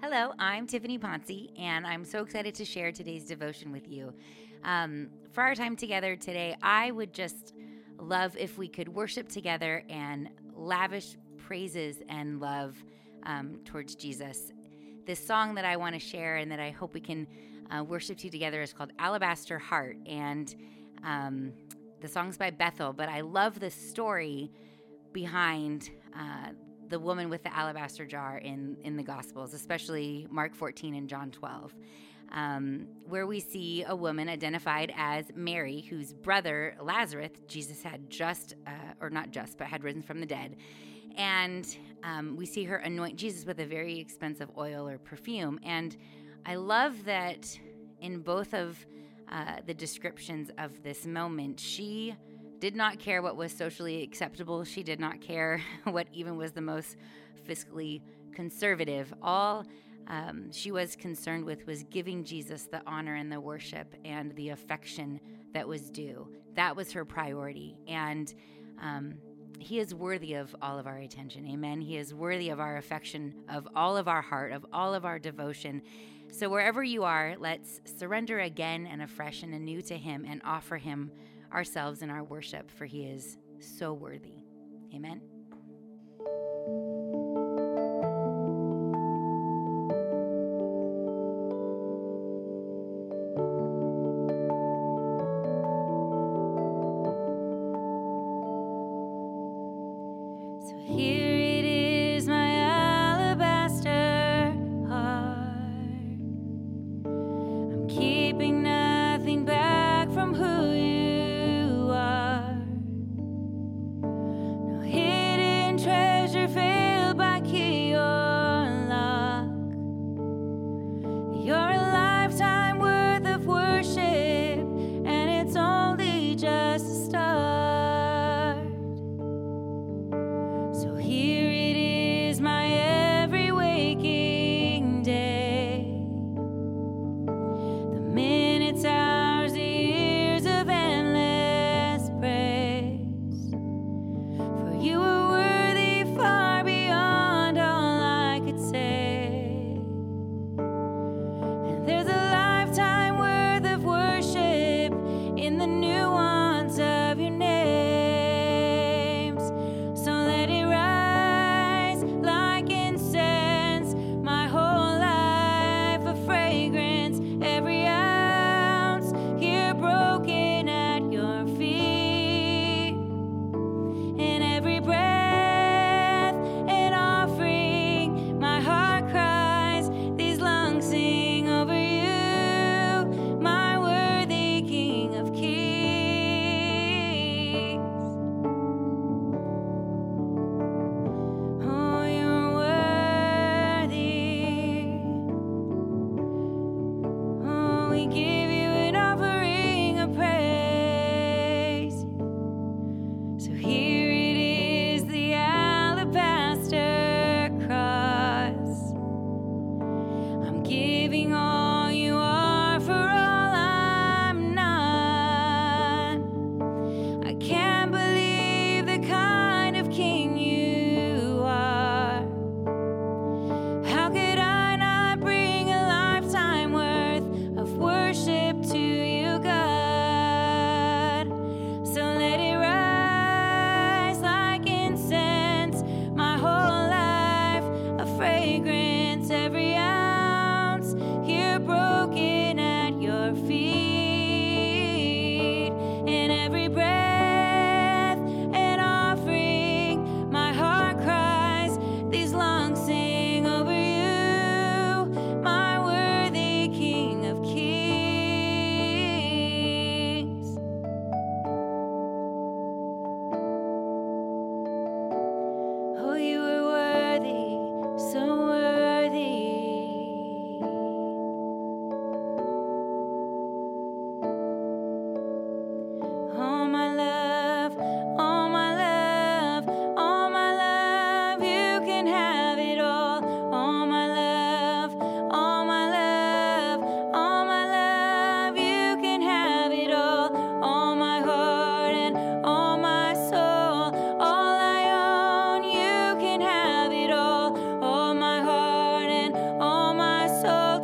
Hello, I'm Tiffany Ponce, and I'm so excited to share today's devotion with you. Um, for our time together today, I would just love if we could worship together and lavish praises and love um, towards Jesus. This song that I want to share and that I hope we can uh, worship to together is called Alabaster Heart. And um, the song's by Bethel, but I love the story behind uh, the woman with the alabaster jar in, in the Gospels, especially Mark 14 and John 12, um, where we see a woman identified as Mary, whose brother Lazarus, Jesus had just, uh, or not just, but had risen from the dead. And um, we see her anoint Jesus with a very expensive oil or perfume. And I love that in both of uh, the descriptions of this moment, she did not care what was socially acceptable. She did not care what even was the most fiscally conservative. All um, she was concerned with was giving Jesus the honor and the worship and the affection that was due. That was her priority. And um, he is worthy of all of our attention. Amen. He is worthy of our affection, of all of our heart, of all of our devotion. So, wherever you are, let's surrender again and afresh and anew to Him and offer Him ourselves in our worship, for He is so worthy. Amen. from who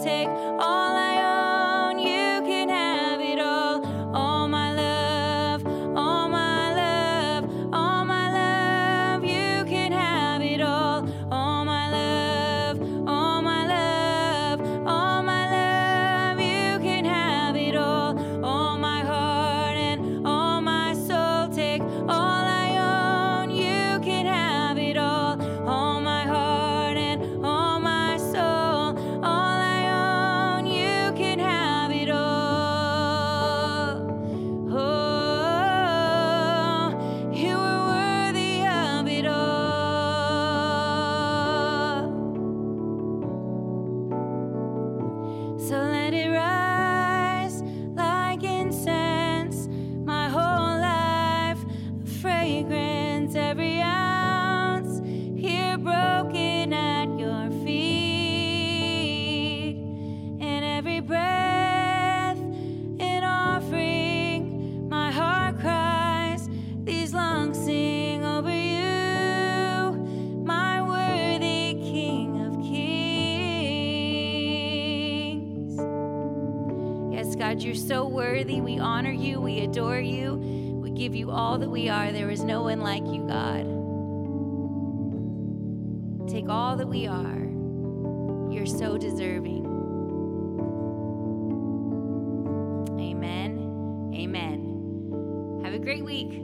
take God, you're so worthy. We honor you. We adore you. We give you all that we are. There is no one like you, God. Take all that we are. You're so deserving. Amen. Amen. Have a great week.